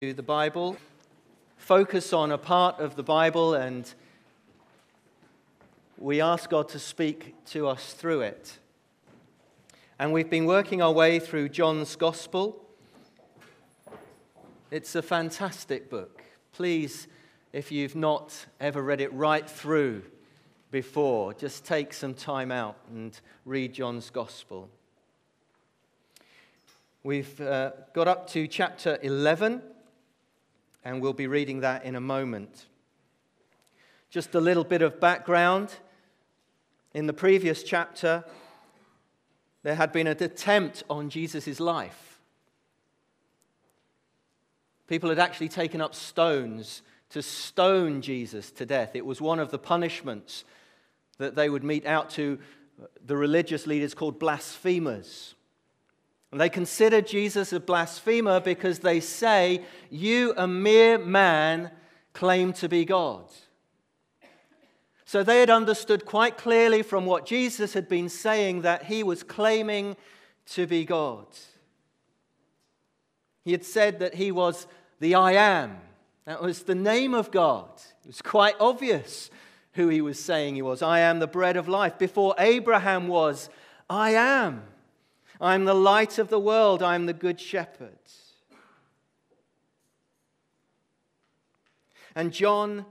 the Bible, focus on a part of the Bible, and we ask God to speak to us through it. And we've been working our way through John's Gospel. It's a fantastic book. Please, if you've not ever read it right through before, just take some time out and read John's Gospel. We've uh, got up to chapter 11, and we'll be reading that in a moment. Just a little bit of background. In the previous chapter, there had been an attempt on Jesus' life. People had actually taken up stones to stone Jesus to death. It was one of the punishments that they would mete out to the religious leaders called blasphemers. They consider Jesus a blasphemer because they say, You, a mere man, claim to be God. So they had understood quite clearly from what Jesus had been saying that he was claiming to be God. He had said that he was the I am. That was the name of God. It was quite obvious who he was saying he was. I am the bread of life. Before Abraham was, I am. I'm the light of the world. I'm the good shepherd. And John,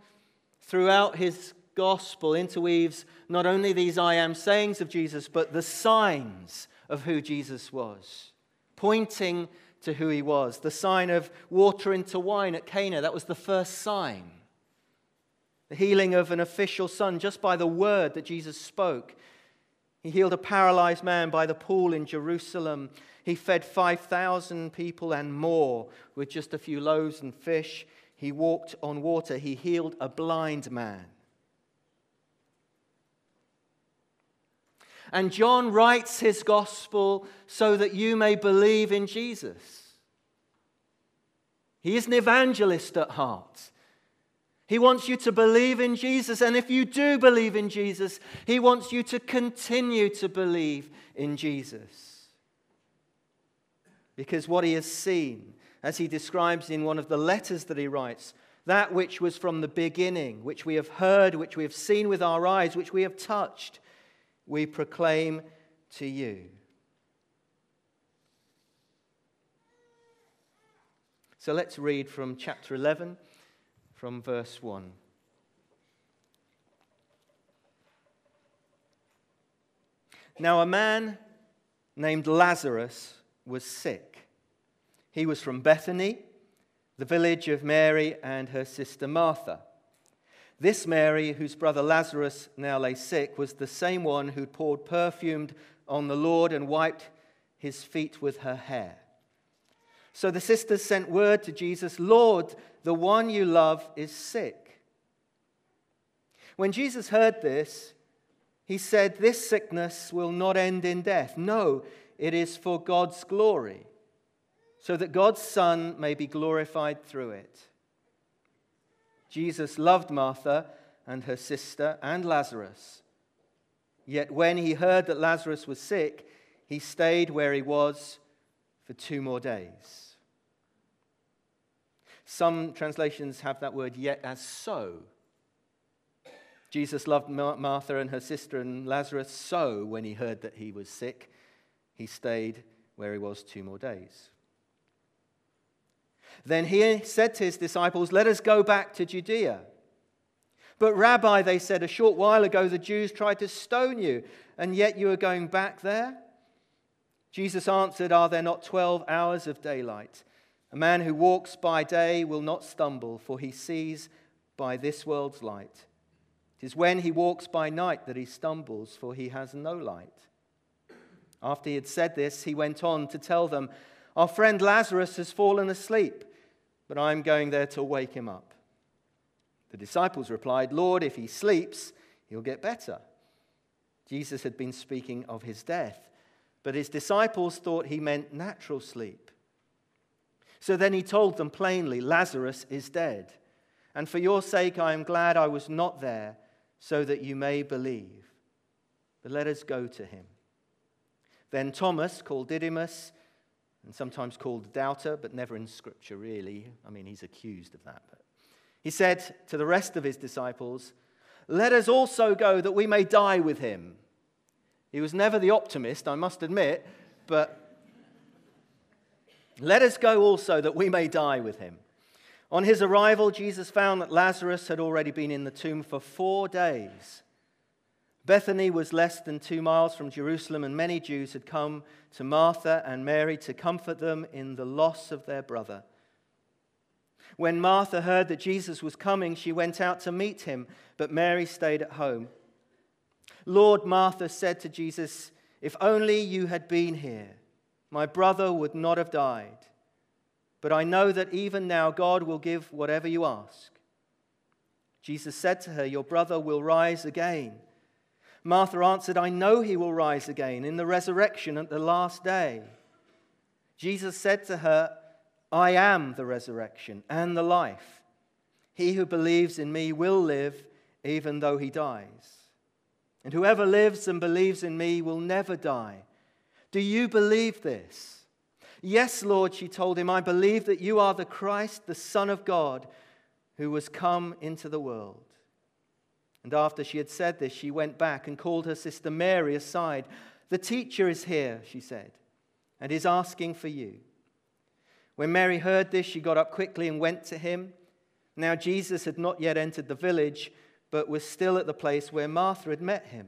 throughout his gospel, interweaves not only these I am sayings of Jesus, but the signs of who Jesus was, pointing to who he was. The sign of water into wine at Cana, that was the first sign. The healing of an official son just by the word that Jesus spoke he healed a paralyzed man by the pool in Jerusalem. He fed 5,000 people and more with just a few loaves and fish. He walked on water. He healed a blind man. And John writes his gospel so that you may believe in Jesus. He is an evangelist at heart. He wants you to believe in Jesus. And if you do believe in Jesus, He wants you to continue to believe in Jesus. Because what He has seen, as He describes in one of the letters that He writes, that which was from the beginning, which we have heard, which we have seen with our eyes, which we have touched, we proclaim to you. So let's read from chapter 11 from verse 1. Now, a man named Lazarus was sick. He was from Bethany, the village of Mary and her sister Martha. This Mary, whose brother Lazarus now lay sick, was the same one who poured perfumed on the Lord and wiped his feet with her hair. So the sisters sent word to Jesus Lord, the one you love is sick. When Jesus heard this, he said, This sickness will not end in death. No, it is for God's glory, so that God's Son may be glorified through it. Jesus loved Martha and her sister and Lazarus. Yet when he heard that Lazarus was sick, he stayed where he was for two more days. Some translations have that word yet as so. Jesus loved Martha and her sister and Lazarus so when he heard that he was sick, he stayed where he was two more days. Then he said to his disciples, Let us go back to Judea. But, Rabbi, they said, a short while ago the Jews tried to stone you, and yet you are going back there? Jesus answered, Are there not 12 hours of daylight? A man who walks by day will not stumble, for he sees by this world's light. It is when he walks by night that he stumbles, for he has no light. After he had said this, he went on to tell them, Our friend Lazarus has fallen asleep, but I am going there to wake him up. The disciples replied, Lord, if he sleeps, he'll get better. Jesus had been speaking of his death but his disciples thought he meant natural sleep. So then he told them plainly, Lazarus is dead. And for your sake I am glad I was not there, so that you may believe. But let us go to him. Then Thomas, called Didymus, and sometimes called doubter, but never in Scripture, really. I mean, he's accused of that. But he said to the rest of his disciples, Let us also go that we may die with him. He was never the optimist, I must admit, but let us go also that we may die with him. On his arrival, Jesus found that Lazarus had already been in the tomb for four days. Bethany was less than two miles from Jerusalem, and many Jews had come to Martha and Mary to comfort them in the loss of their brother. When Martha heard that Jesus was coming, she went out to meet him, but Mary stayed at home. Lord, Martha said to Jesus, If only you had been here, my brother would not have died. But I know that even now God will give whatever you ask. Jesus said to her, Your brother will rise again. Martha answered, I know he will rise again in the resurrection at the last day. Jesus said to her, I am the resurrection and the life. He who believes in me will live even though he dies. And whoever lives and believes in me will never die. Do you believe this? Yes, Lord, she told him, I believe that you are the Christ, the Son of God, who was come into the world. And after she had said this, she went back and called her sister Mary aside. The teacher is here, she said, and is asking for you. When Mary heard this, she got up quickly and went to him. Now, Jesus had not yet entered the village, but was still at the place where Martha had met him.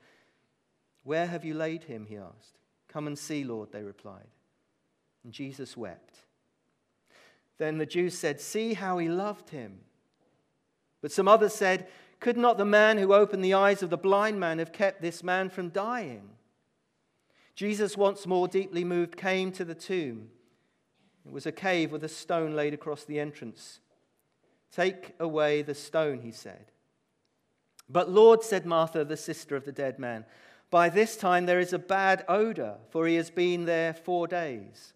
Where have you laid him? he asked. Come and see, Lord, they replied. And Jesus wept. Then the Jews said, See how he loved him. But some others said, Could not the man who opened the eyes of the blind man have kept this man from dying? Jesus, once more deeply moved, came to the tomb. It was a cave with a stone laid across the entrance. Take away the stone, he said. But Lord, said Martha, the sister of the dead man, by this time there is a bad odor, for he has been there four days.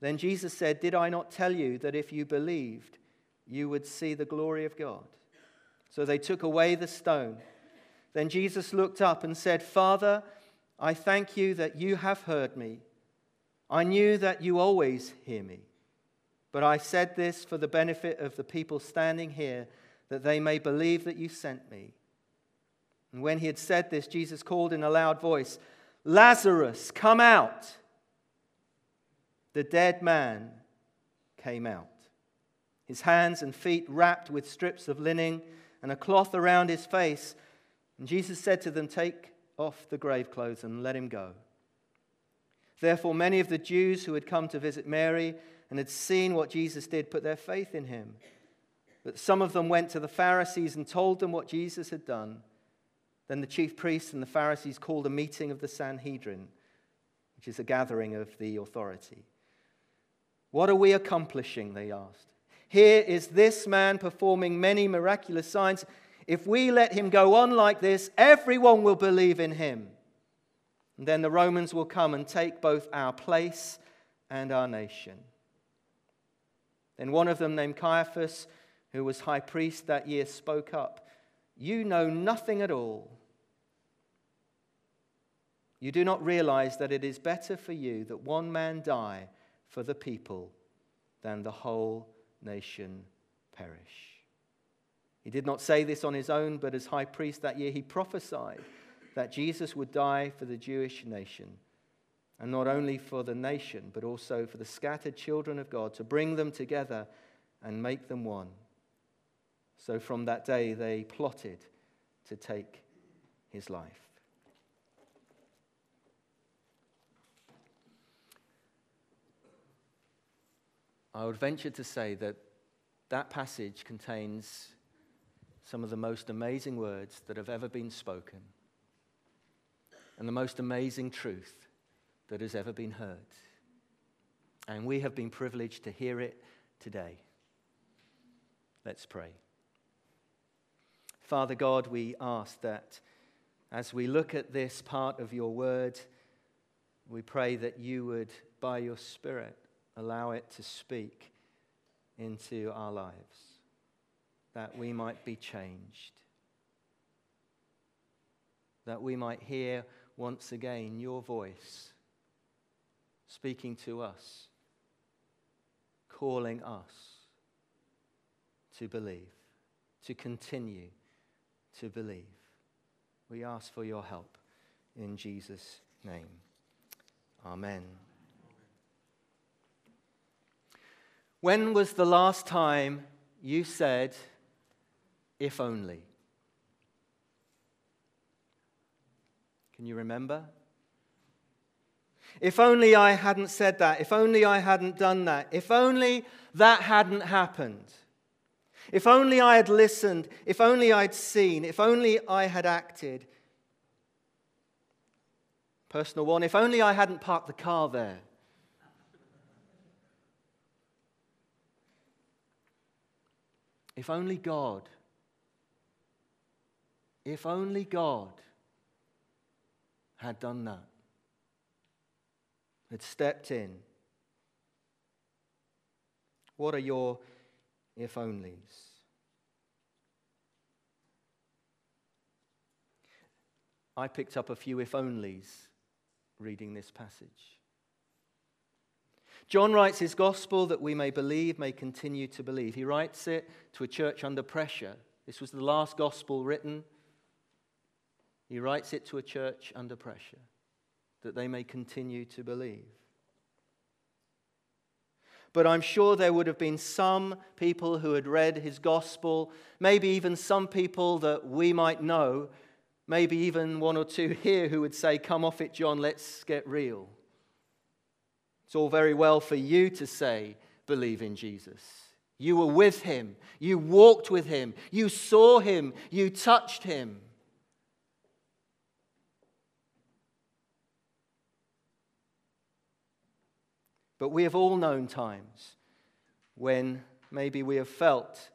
Then Jesus said, Did I not tell you that if you believed, you would see the glory of God? So they took away the stone. Then Jesus looked up and said, Father, I thank you that you have heard me. I knew that you always hear me. But I said this for the benefit of the people standing here, that they may believe that you sent me. And when he had said this, Jesus called in a loud voice, Lazarus, come out. The dead man came out, his hands and feet wrapped with strips of linen and a cloth around his face. And Jesus said to them, Take off the grave clothes and let him go. Therefore, many of the Jews who had come to visit Mary and had seen what Jesus did put their faith in him. But some of them went to the Pharisees and told them what Jesus had done. Then the chief priests and the Pharisees called a meeting of the Sanhedrin, which is a gathering of the authority. What are we accomplishing? They asked. Here is this man performing many miraculous signs. If we let him go on like this, everyone will believe in him. And then the Romans will come and take both our place and our nation. Then one of them, named Caiaphas, who was high priest that year, spoke up You know nothing at all. You do not realize that it is better for you that one man die for the people than the whole nation perish. He did not say this on his own, but as high priest that year, he prophesied that Jesus would die for the Jewish nation and not only for the nation, but also for the scattered children of God, to bring them together and make them one. So from that day, they plotted to take his life. I would venture to say that that passage contains some of the most amazing words that have ever been spoken and the most amazing truth that has ever been heard. And we have been privileged to hear it today. Let's pray. Father God, we ask that as we look at this part of your word, we pray that you would, by your Spirit, allow it to speak into our lives, that we might be changed, that we might hear once again your voice speaking to us, calling us to believe, to continue to believe. We ask for your help in Jesus' name. Amen. When was the last time you said, if only? Can you remember? If only I hadn't said that. If only I hadn't done that. If only that hadn't happened. If only I had listened. If only I'd seen. If only I had acted. Personal one. If only I hadn't parked the car there. If only God, if only God had done that, had stepped in. What are your if onlys? I picked up a few if onlys reading this passage. John writes his gospel that we may believe, may continue to believe. He writes it to a church under pressure. This was the last gospel written. He writes it to a church under pressure that they may continue to believe. But I'm sure there would have been some people who had read his gospel, maybe even some people that we might know, maybe even one or two here who would say, Come off it, John, let's get real. It's all very well for you to say, believe in Jesus. You were with him, you walked with him, you saw him, you touched him. But we have all known times when maybe we have felt,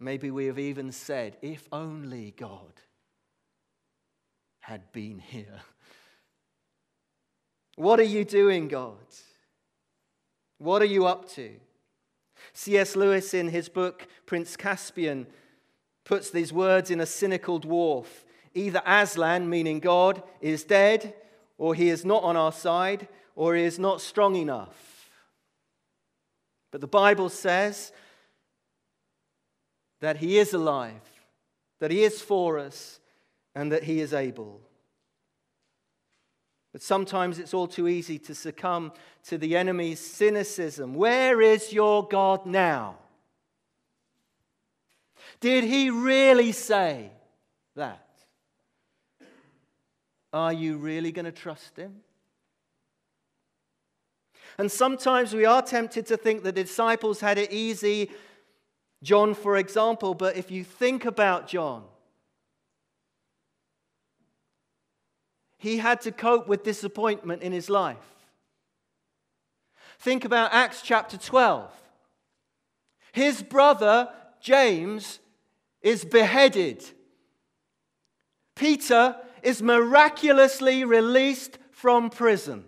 maybe we have even said, if only God had been here. What are you doing, God? What are you up to? C.S. Lewis, in his book Prince Caspian, puts these words in a cynical dwarf. Either Aslan, meaning God, is dead, or he is not on our side, or he is not strong enough. But the Bible says that he is alive, that he is for us, and that he is able. But sometimes it's all too easy to succumb to the enemy's cynicism. Where is your God now? Did he really say that? Are you really going to trust him? And sometimes we are tempted to think the disciples had it easy. John, for example, but if you think about John, he had to cope with disappointment in his life. Think about Acts chapter 12. His brother, James, is beheaded. Peter is miraculously released from prison.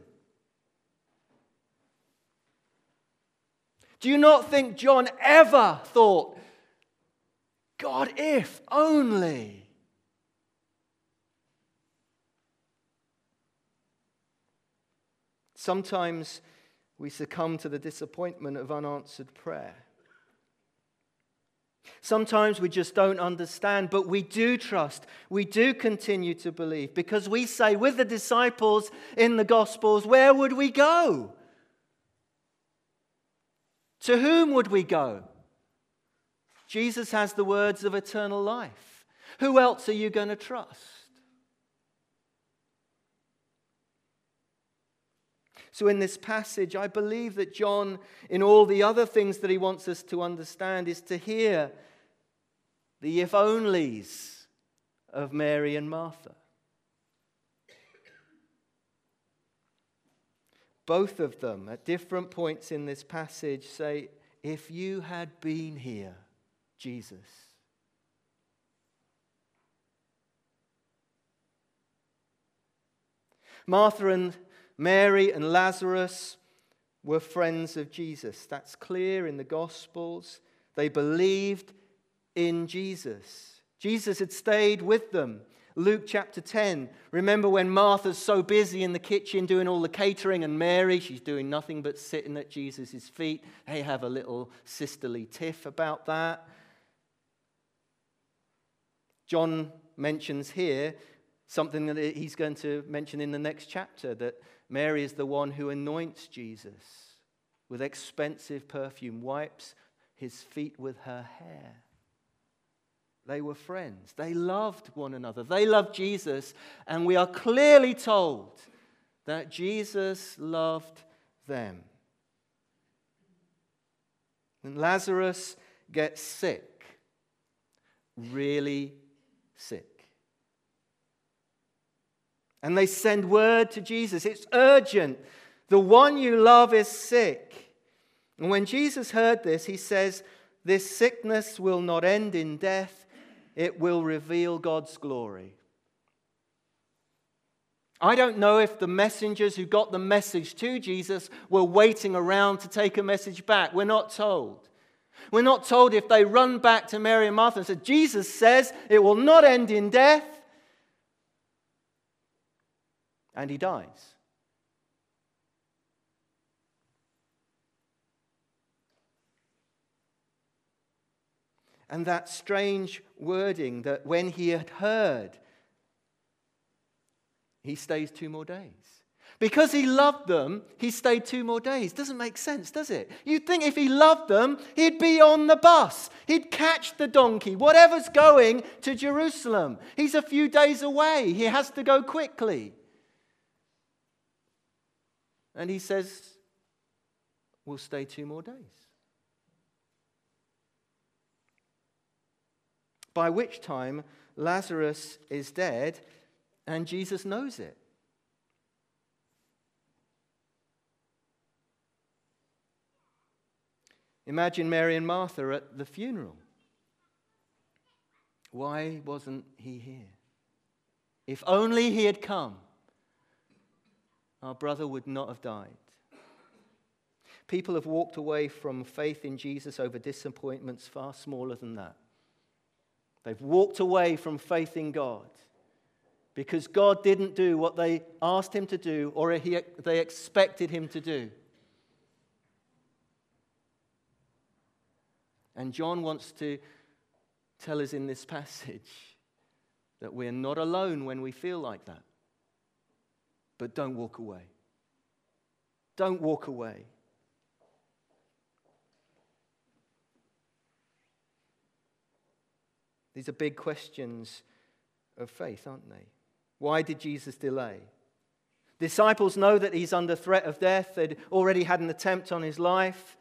Do you not think John ever thought, God, if only? Sometimes we succumb to the disappointment of unanswered prayer. Sometimes we just don't understand, but we do trust. We do continue to believe because we say, with the disciples in the Gospels, where would we go? To whom would we go? Jesus has the words of eternal life. Who else are you going to trust? So, in this passage, I believe that John, in all the other things that he wants us to understand, is to hear the if onlys of Mary and Martha. both of them at different points in this passage say, If you had been here, Jesus. Martha and Mary and Lazarus were friends of Jesus. That's clear in the Gospels. They believed in Jesus. Jesus had stayed with them. Luke chapter 10. Remember when Martha's so busy in the kitchen doing all the catering, and Mary, she's doing nothing but sitting at Jesus' feet. They have a little sisterly tiff about that. John mentions here something that he's going to mention in the next chapter that Mary is the one who anoints Jesus with expensive perfume, wipes his feet with her hair. They were friends. They loved one another. They loved Jesus. And we are clearly told that Jesus loved them. And Lazarus gets sick, really sick. And they send word to Jesus. It's urgent. The one you love is sick. And when Jesus heard this, he says, This sickness will not end in death it will reveal God's glory. I don't know if the messengers who got the message to Jesus were waiting around to take a message back. We're not told. We're not told if they run back to Mary and Martha and said, Jesus says it will not end in death. And he dies. and that strange wording that when he had heard, he stays two more days. Because he loved them, he stayed two more days. Doesn't make sense, does it? You'd think if he loved them, he'd be on the bus, he'd catch the donkey, whatever's going to Jerusalem. He's a few days away, he has to go quickly. And he says, We'll stay two more days. by which time Lazarus is dead and Jesus knows it. Imagine Mary and Martha at the funeral. Why wasn't he here? If only he had come, our brother would not have died. People have walked away from faith in Jesus over disappointments far smaller than that. They've walked away from faith in God because God didn't do what they asked him to do or he, they expected him to do. And John wants to tell us in this passage that we're not alone when we feel like that. But don't walk away. Don't walk away. These are big questions of faith, aren't they? Why did Jesus delay? Disciples know that he's under threat of death. They'd already had an attempt on his life.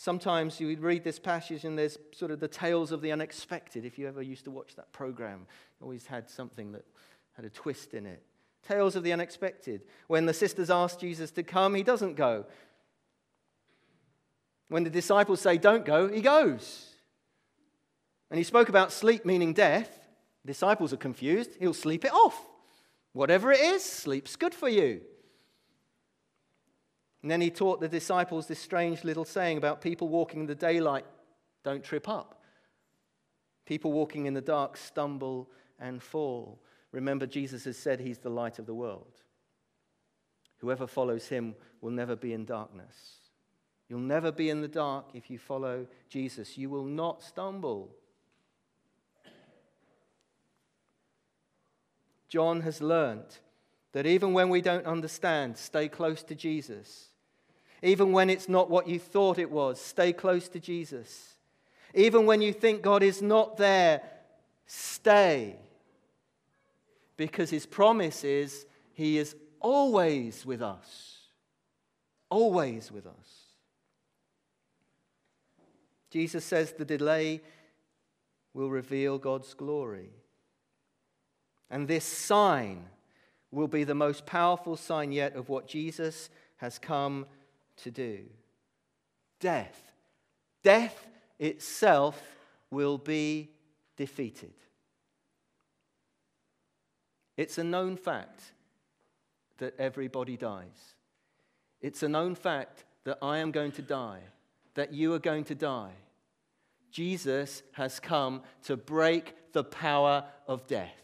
Sometimes you read this passage and there's sort of the tales of the unexpected. If you ever used to watch that program, always had something that had a twist in it. Tales of the unexpected. When the sisters ask Jesus to come, he doesn't go. When the disciples say, Don't go, he goes. And he spoke about sleep meaning death. Disciples are confused. He'll sleep it off. Whatever it is, sleep's good for you. And then he taught the disciples this strange little saying about people walking in the daylight don't trip up. People walking in the dark stumble and fall. Remember, Jesus has said he's the light of the world. Whoever follows him will never be in darkness. You'll never be in the dark if you follow Jesus. You will not stumble. John has learned that even when we don't understand, stay close to Jesus. Even when it's not what you thought it was, stay close to Jesus. Even when you think God is not there, stay. Because his promise is he is always with us. Always with us. Jesus says the delay will reveal God's glory. And this sign will be the most powerful sign yet of what Jesus has come to do. Death. Death itself will be defeated. It's a known fact that everybody dies. It's a known fact that I am going to die, that you are going to die. Jesus has come to break the power of death.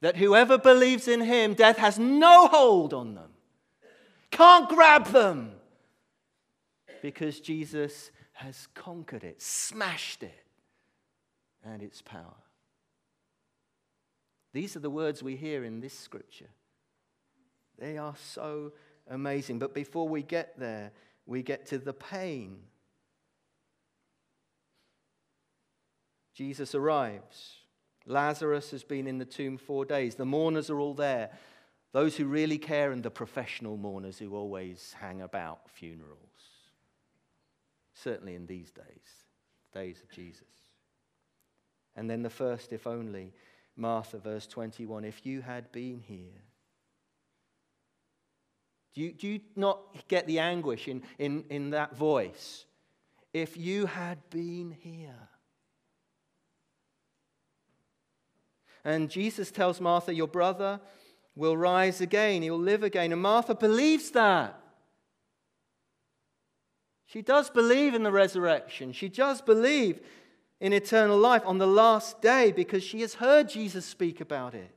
That whoever believes in him, death has no hold on them, can't grab them, because Jesus has conquered it, smashed it, and its power. These are the words we hear in this scripture. They are so amazing. But before we get there, we get to the pain. Jesus arrives. Lazarus has been in the tomb four days. The mourners are all there. Those who really care and the professional mourners who always hang about funerals. Certainly in these days, days of Jesus. And then the first, if only, Martha, verse 21 if you had been here. Do you, do you not get the anguish in, in, in that voice? If you had been here. And Jesus tells Martha, Your brother will rise again, he'll live again. And Martha believes that. She does believe in the resurrection. She does believe in eternal life on the last day because she has heard Jesus speak about it.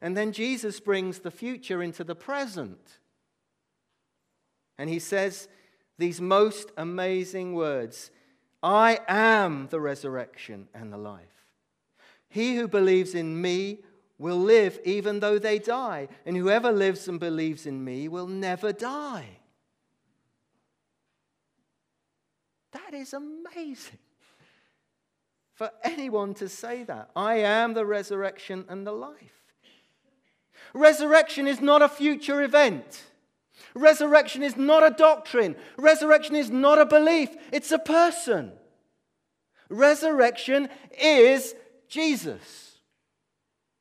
And then Jesus brings the future into the present. And he says these most amazing words I am the resurrection and the life. He who believes in me will live even though they die, and whoever lives and believes in me will never die. That is amazing for anyone to say that. I am the resurrection and the life. Resurrection is not a future event. Resurrection is not a doctrine. Resurrection is not a belief. It's a person. Resurrection is Jesus.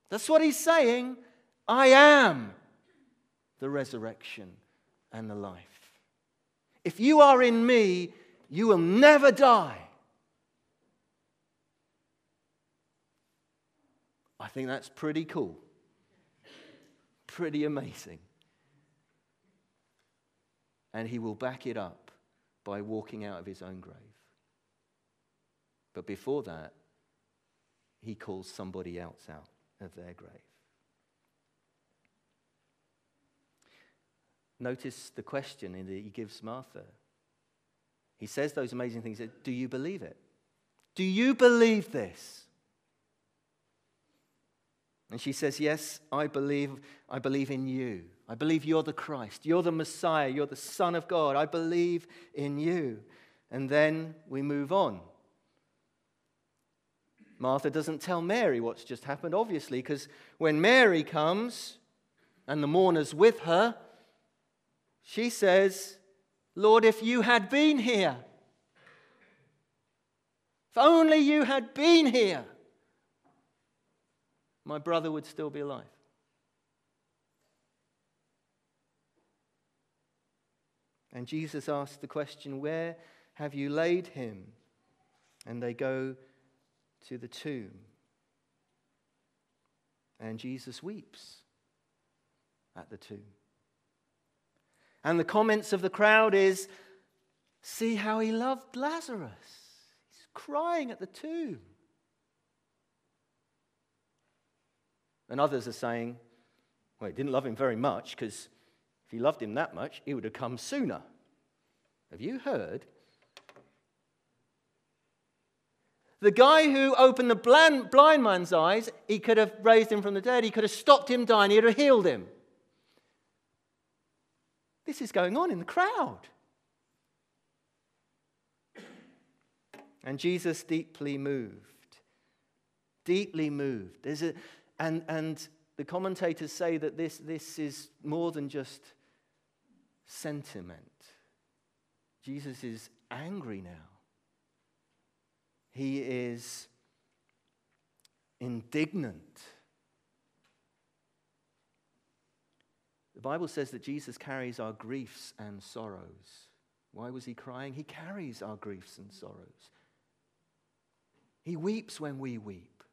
That's what he's saying. I am the resurrection and the life. If you are in me, you will never die. I think that's pretty cool. Pretty amazing. And he will back it up by walking out of his own grave. But before that, he calls somebody else out of their grave. Notice the question that he gives Martha. He says those amazing things. Do you believe it? Do you believe this? And she says, Yes, I believe, I believe in you. I believe you're the Christ. You're the Messiah. You're the Son of God. I believe in you. And then we move on. Martha doesn't tell Mary what's just happened, obviously, because when Mary comes and the mourners with her, she says, Lord, if you had been here, if only you had been here, my brother would still be alive. And Jesus asks the question, Where have you laid him? And they go to the tomb. And Jesus weeps at the tomb. And the comments of the crowd is, see how he loved Lazarus. He's crying at the tomb. And others are saying, well, he didn't love him very much because if he loved him that much, he would have come sooner. Have you heard? The guy who opened the blind, man's eyes, he could have raised him from the dead. He could have stopped him dying. He would have healed him. This is going on in the crowd. And Jesus deeply moved. Deeply moved. There's a, and, and the commentators say that this, this is more than just sentiment. Jesus is angry now. He is indignant. The Bible says that Jesus carries our griefs and sorrows. Why was he crying? He carries our griefs and sorrows. He weeps when we weep.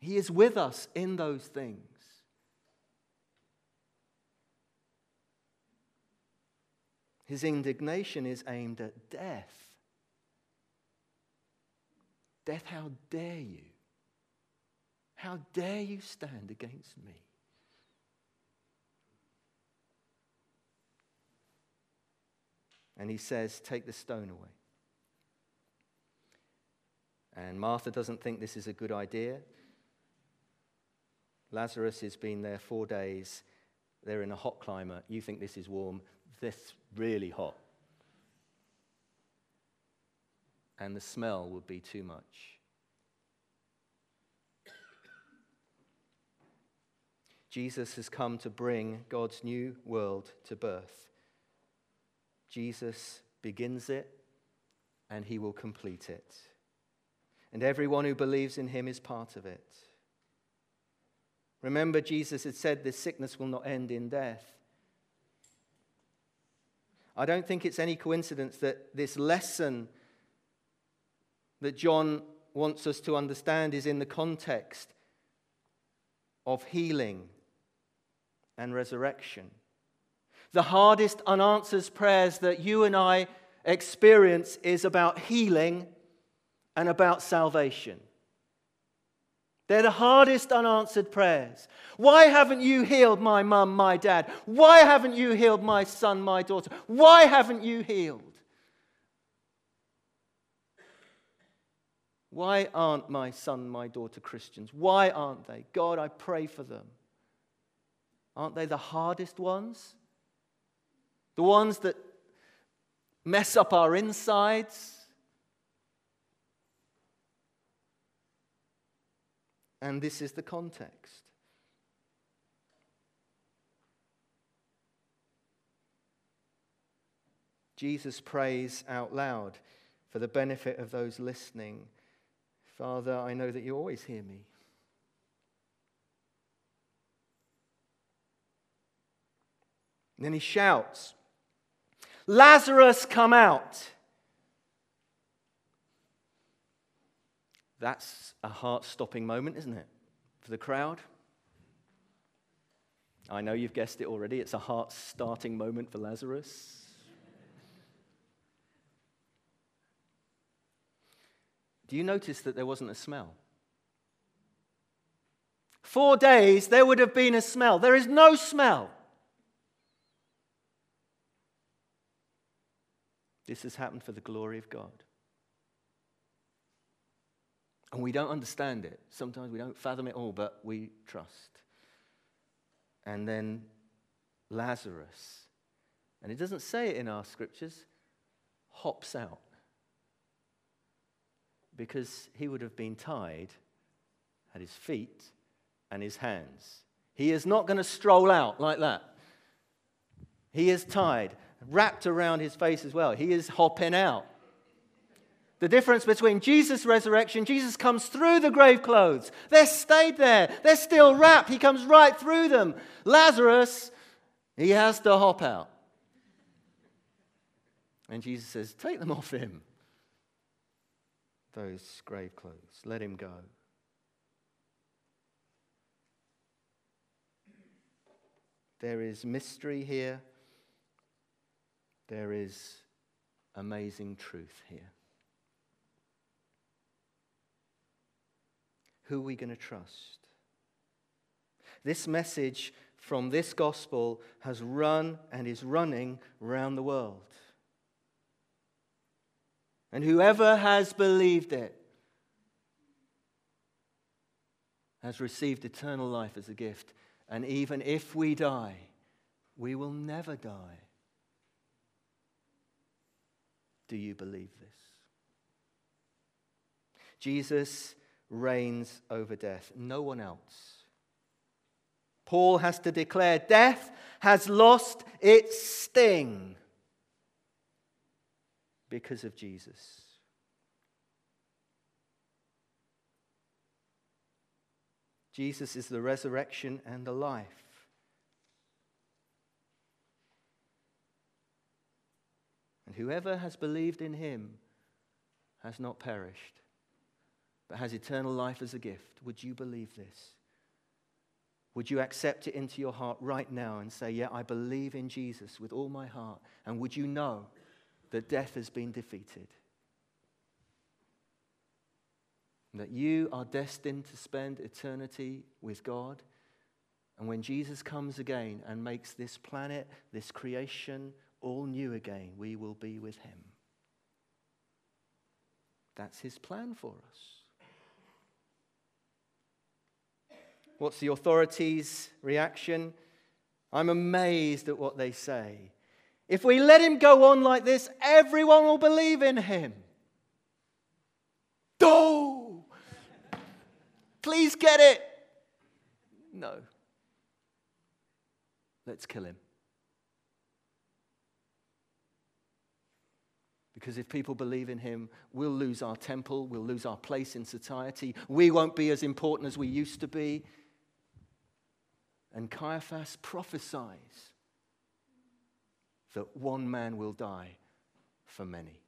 He is with us in those things. His indignation is aimed at death. Death, how dare you? How dare you stand against me? And he says, Take the stone away. And Martha doesn't think this is a good idea. Lazarus has been there four days. They're in a hot climate. You think this is warm. This really hot. And the smell would be too much. Jesus has come to bring God's new world to birth. Jesus begins it and he will complete it. And everyone who believes in him is part of it. Remember, Jesus had said this sickness will not end in death. I don't think it's any coincidence that this lesson that John wants us to understand is in the context of healing and resurrection. The hardest unanswered prayers that you and I experience is about healing and about salvation. They're the hardest unanswered prayers. Why haven't you healed my mum, my dad? Why haven't you healed my son, my daughter? Why haven't you healed? Why aren't my son, my daughter Christians? Why aren't they? God, I pray for them. Aren't they the hardest ones? The ones that mess up our insides? And this is the context. Jesus prays out loud for the benefit of those listening Father, I know that you always hear me. And then he shouts, Lazarus, come out. That's a heart stopping moment, isn't it? For the crowd. I know you've guessed it already. It's a heart starting moment for Lazarus. Do you notice that there wasn't a smell? Four days, there would have been a smell. There is no smell. This has happened for the glory of God. And we don't understand it. Sometimes we don't fathom it all, but we trust. And then Lazarus, and it doesn't say it in our scriptures, hops out because he would have been tied at his feet and his hands. He is not going to stroll out like that. He is tied, wrapped around his face as well. He is hopping out. The difference between Jesus' resurrection, Jesus comes through the grave clothes. They're stayed there. They're still wrapped. He comes right through them. Lazarus, he has to hop out. And Jesus says, Take them off him those grave clothes. Let him go. There is mystery here. There is amazing truth here. Who are we going to trust? This message from this gospel has run and is running around the world. And whoever has believed it has received eternal life as a gift. And even if we die, we will never die. Do you believe this? Jesus reigns over death, no one else. Paul has to declare death has lost its sting because of Jesus. Jesus is the resurrection and the life. And whoever has believed in him has not perished, but has eternal life as a gift. Would you believe this? Would you accept it into your heart right now and say, Yeah, I believe in Jesus with all my heart? And would you know that death has been defeated? That you are destined to spend eternity with God. And when Jesus comes again and makes this planet, this creation, all new again, we will be with him. That's his plan for us. What's the authorities' reaction? I'm amazed at what they say. If we let him go on like this, everyone will believe in him. Oh! Please get it. No. Let's kill him. Because if people believe in him, we'll lose our temple, we'll lose our place in society, we won't be as important as we used to be. And Caiaphas prophesies that one man will die for many.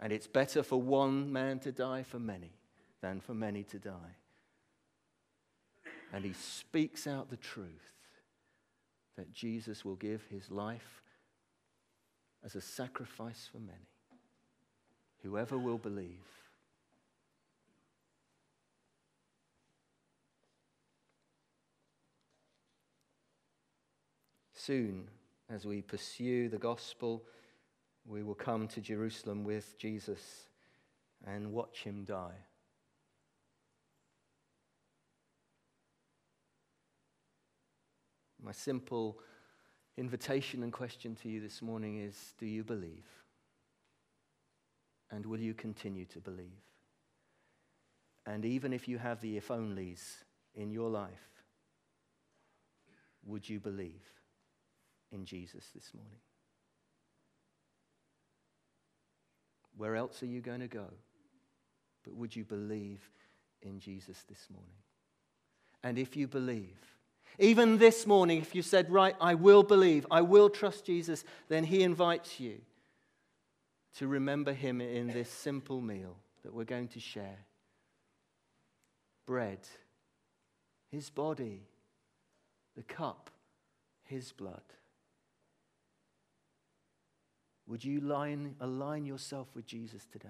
And it's better for one man to die for many than for many to die. And he speaks out the truth that Jesus will give his life as a sacrifice for many. Whoever will believe soon, as we pursue the gospel, we will come to Jerusalem with Jesus and watch him die. My simple invitation and question to you this morning is Do you believe? And will you continue to believe? And even if you have the if onlys in your life, would you believe? In Jesus this morning? Where else are you going to go? But would you believe in Jesus this morning? And if you believe, even this morning, if you said, Right, I will believe, I will trust Jesus, then He invites you to remember Him in this simple meal that we're going to share bread, His body, the cup, His blood. Would you line, align yourself with Jesus today?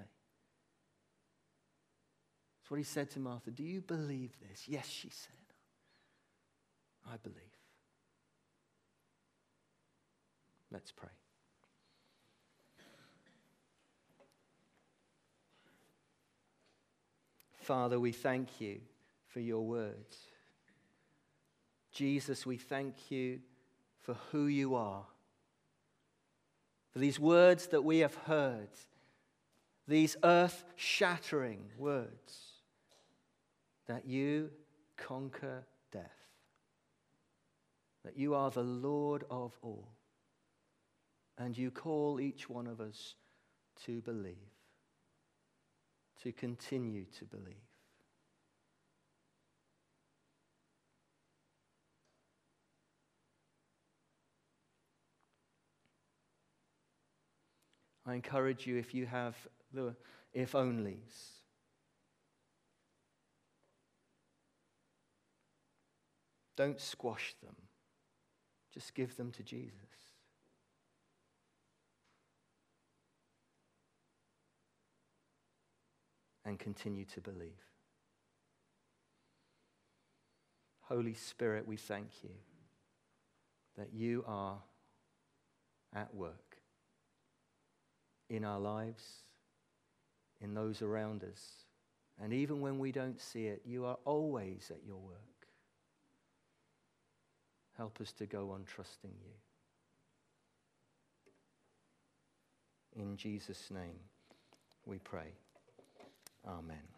That's what he said to Martha. Do you believe this? Yes, she said. I believe. Let's pray. Father, we thank you for your words. Jesus, we thank you for who you are for these words that we have heard, these earth shattering words, that you conquer death, that you are the Lord of all, and you call each one of us to believe, to continue to believe. I encourage you if you have the if onlys. Don't squash them. Just give them to Jesus. And continue to believe. Holy Spirit, we thank you that you are at work in our lives, in those around us. And even when we don't see it, you are always at your work. Help us to go on trusting you. In Jesus' name we pray. Amen.